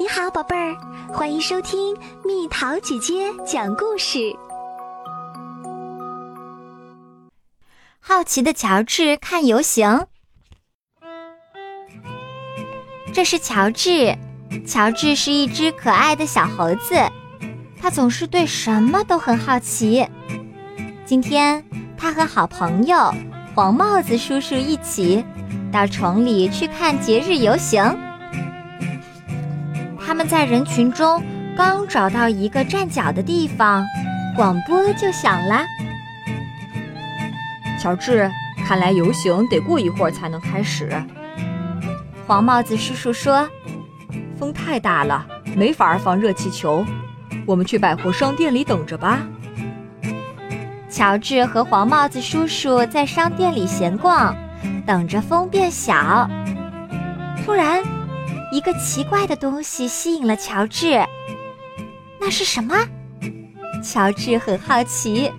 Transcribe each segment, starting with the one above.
你好，宝贝儿，欢迎收听蜜桃姐姐讲故事。好奇的乔治看游行。这是乔治，乔治是一只可爱的小猴子，他总是对什么都很好奇。今天，他和好朋友黄帽子叔叔一起到城里去看节日游行。他们在人群中刚找到一个站脚的地方，广播就响了。乔治，看来游行得过一会儿才能开始。黄帽子叔叔说：“风太大了，没法放热气球。我们去百货商店里等着吧。”乔治和黄帽子叔叔在商店里闲逛，等着风变小。突然。一个奇怪的东西吸引了乔治，那是什么？乔治很好奇。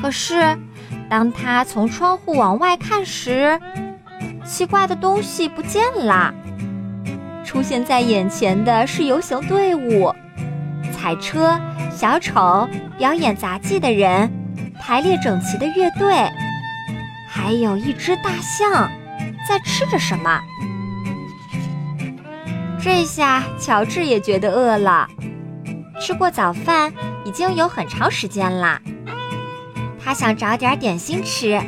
可是，当他从窗户往外看时，奇怪的东西不见了。出现在眼前的是游行队伍、彩车、小丑、表演杂技的人、排列整齐的乐队，还有一只大象在吃着什么。这下乔治也觉得饿了。吃过早饭已经有很长时间了，他想找点点心吃。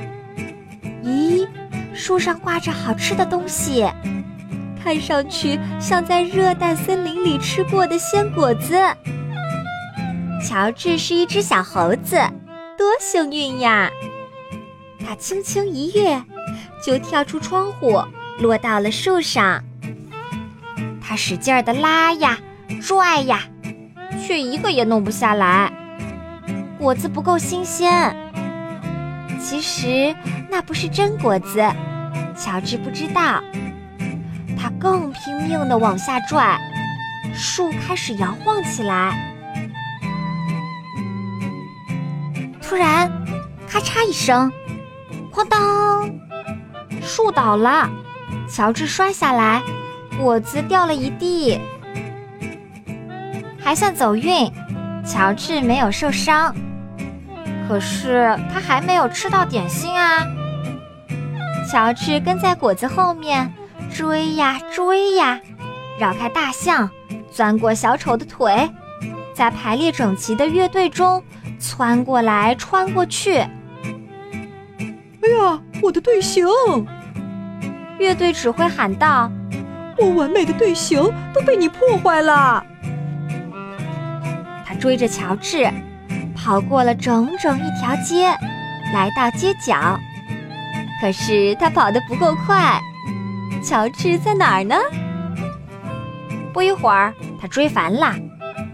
咦，树上挂着好吃的东西，看上去像在热带森林里吃过的鲜果子。乔治是一只小猴子，多幸运呀！他轻轻一跃，就跳出窗户，落到了树上。他使劲儿的拉呀，拽呀，却一个也弄不下来。果子不够新鲜。其实那不是真果子，乔治不知道。他更拼命地往下拽，树开始摇晃起来。突然，咔嚓一声，哐当，树倒了，乔治摔下来。果子掉了一地，还算走运。乔治没有受伤，可是他还没有吃到点心啊。乔治跟在果子后面追呀追呀，绕开大象，钻过小丑的腿，在排列整齐的乐队中窜过来穿过去。哎呀，我的队形！乐队指挥喊道。我完美的队形都被你破坏了。他追着乔治，跑过了整整一条街，来到街角。可是他跑得不够快。乔治在哪儿呢？不一会儿，他追烦了，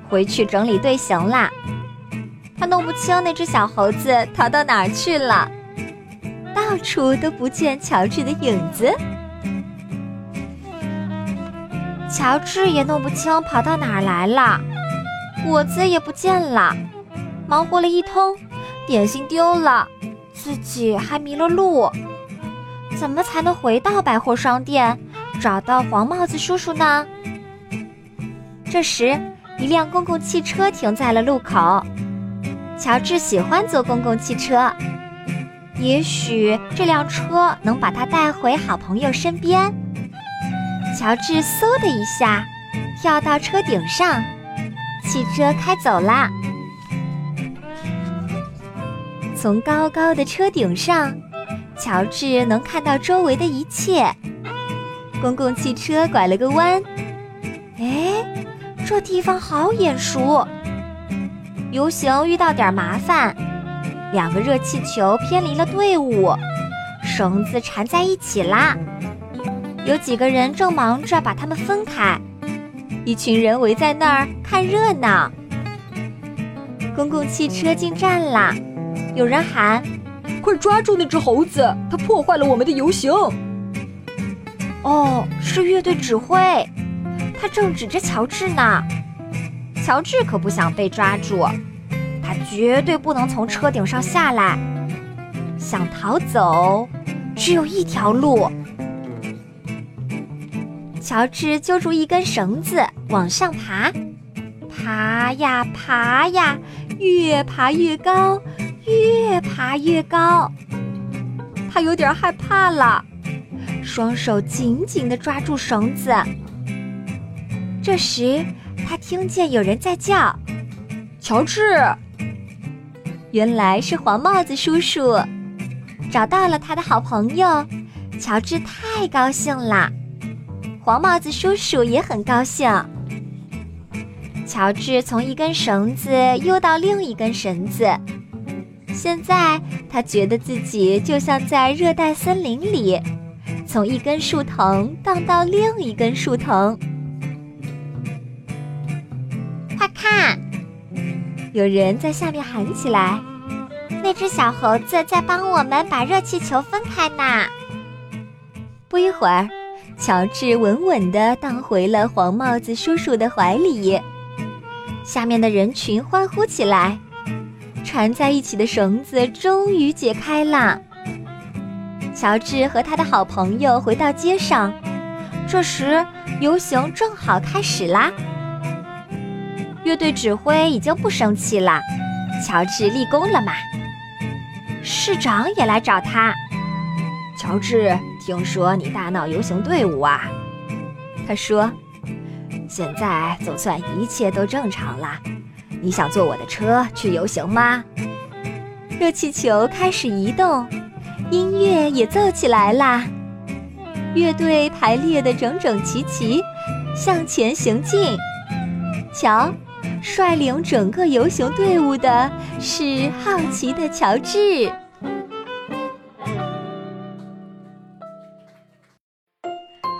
回去整理队形啦。他弄不清那只小猴子逃到哪儿去了，到处都不见乔治的影子。乔治也弄不清跑到哪儿来了，果子也不见了，忙活了一通，点心丢了，自己还迷了路，怎么才能回到百货商店，找到黄帽子叔叔呢？这时，一辆公共汽车停在了路口。乔治喜欢坐公共汽车，也许这辆车能把他带回好朋友身边。乔治嗖的一下跳到车顶上，汽车开走啦。从高高的车顶上，乔治能看到周围的一切。公共汽车拐了个弯，哎，这地方好眼熟。游行遇到点麻烦，两个热气球偏离了队伍，绳子缠在一起啦。有几个人正忙着把他们分开，一群人围在那儿看热闹。公共汽车进站啦，有人喊：“快抓住那只猴子，它破坏了我们的游行！”哦，是乐队指挥，他正指着乔治呢。乔治可不想被抓住，他绝对不能从车顶上下来。想逃走，只有一条路。乔治揪住一根绳子往上爬，爬呀爬呀，越爬越高，越爬越高。他有点害怕了，双手紧紧地抓住绳子。这时，他听见有人在叫：“乔治！”原来是黄帽子叔叔，找到了他的好朋友。乔治太高兴了，黄帽子叔叔也很高兴。乔治从一根绳子又到另一根绳子，现在他觉得自己就像在热带森林里，从一根树藤荡到另一根树藤。快看，有人在下面喊起来：“那只小猴子在帮我们把热气球分开呢。”不一会儿，乔治稳稳地荡回了黄帽子叔叔的怀里。下面的人群欢呼起来，缠在一起的绳子终于解开了。乔治和他的好朋友回到街上，这时游行正好开始啦。乐队指挥已经不生气了，乔治立功了嘛。市长也来找他，乔治。听说你大闹游行队伍啊？他说：“现在总算一切都正常了。你想坐我的车去游行吗？”热气球开始移动，音乐也奏起来啦。乐队排列的整整齐齐，向前行进。瞧，率领整个游行队伍的是好奇的乔治。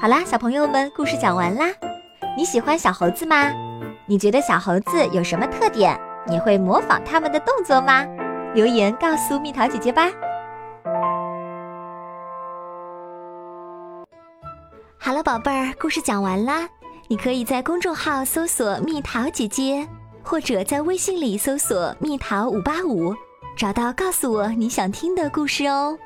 好啦，小朋友们，故事讲完啦。你喜欢小猴子吗？你觉得小猴子有什么特点？你会模仿他们的动作吗？留言告诉蜜桃姐姐吧。好了，宝贝儿，故事讲完啦。你可以在公众号搜索“蜜桃姐姐”，或者在微信里搜索“蜜桃五八五”，找到告诉我你想听的故事哦。